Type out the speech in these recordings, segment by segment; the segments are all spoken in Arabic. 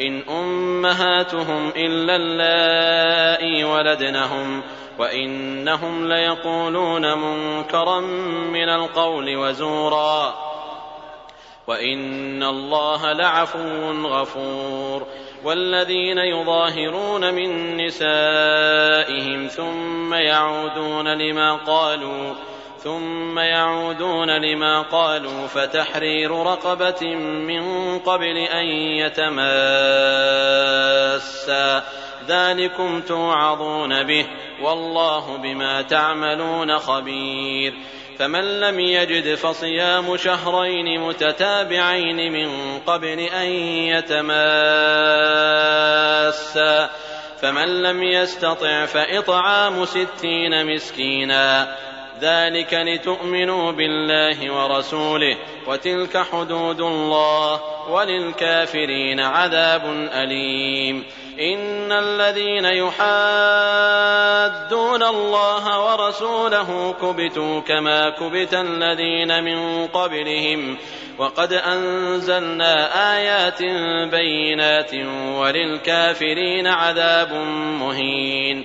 إن أمهاتهم إلا اللائي ولدنهم وإنهم ليقولون منكرا من القول وزورا وإن الله لعفو غفور والذين يظاهرون من نسائهم ثم يعودون لما قالوا ثم يعودون لما قالوا فتحرير رقبة من قبل أن يتماسا. ذلكم توعظون به والله بما تعملون خبير. فمن لم يجد فصيام شهرين متتابعين من قبل أن يتماسا. فمن لم يستطع فإطعام ستين مسكينا. ذلك لتؤمنوا بالله ورسوله وتلك حدود الله وللكافرين عذاب أليم. إن الذين يحادون الله ورسوله كبتوا كما كبت الذين من قبلهم. وقد أنزلنا آيات بينات وللكافرين عذاب مهين.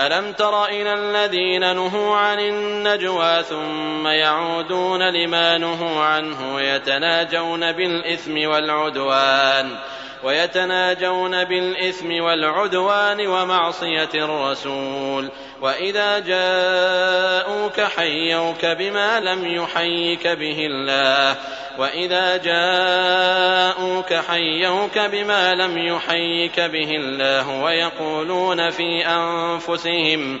ألم تر إلى الذين نهوا عن النجوى ثم يعودون لما نهوا عنه ويتناجون بالإثم والعدوان ويتناجون بالإثم والعدوان ومعصية الرسول. وإذا جاءوك حيوك بما لم يحيك به الله. وإذا جاءوك حيوك بما لم يحيك به الله ويقولون في أنفسهم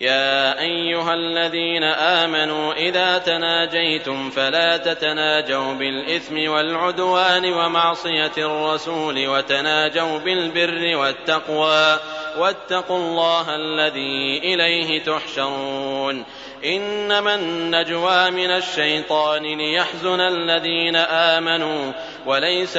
يا أيها الذين آمنوا إذا تناجيتم فلا تتناجوا بالإثم والعدوان ومعصية الرسول وتناجوا بالبر والتقوى واتقوا الله الذي إليه تحشرون إنما النجوى من الشيطان ليحزن الذين آمنوا وليس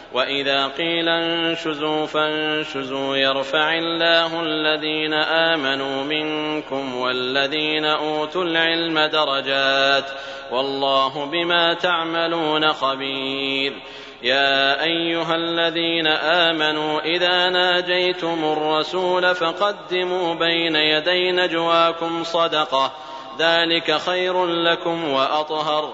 واذا قيل انشزوا فانشزوا يرفع الله الذين امنوا منكم والذين اوتوا العلم درجات والله بما تعملون خبير يا ايها الذين امنوا اذا ناجيتم الرسول فقدموا بين يدي نجواكم صدقه ذلك خير لكم واطهر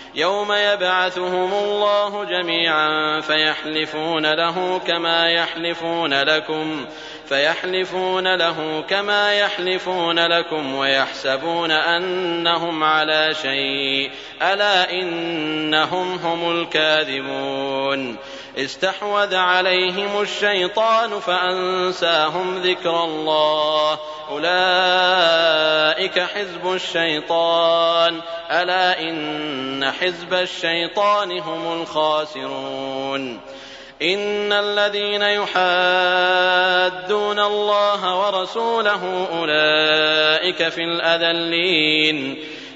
يوم يبعثهم الله جميعا فيحلفون له كما يحلفون لكم فيحلفون له كما يحلفون لكم ويحسبون أنهم على شيء. ألا إنهم هم الكاذبون. استحوذ عليهم الشيطان فأنساهم ذكر الله. أولئك حزب الشيطان. ألا إن حزب الشيطان هم الخاسرون. إن الذين يحادون الله ورسوله أولئك في الأذلين.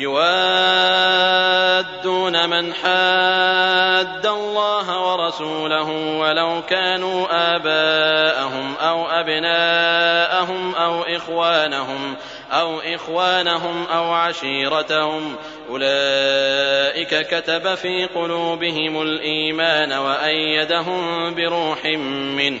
يوادون من حاد الله ورسوله ولو كانوا آباءهم أو أبناءهم أو إخوانهم أو إخوانهم أو عشيرتهم. أولئك كتب في قلوبهم الإيمان وأيدهم بروح منه.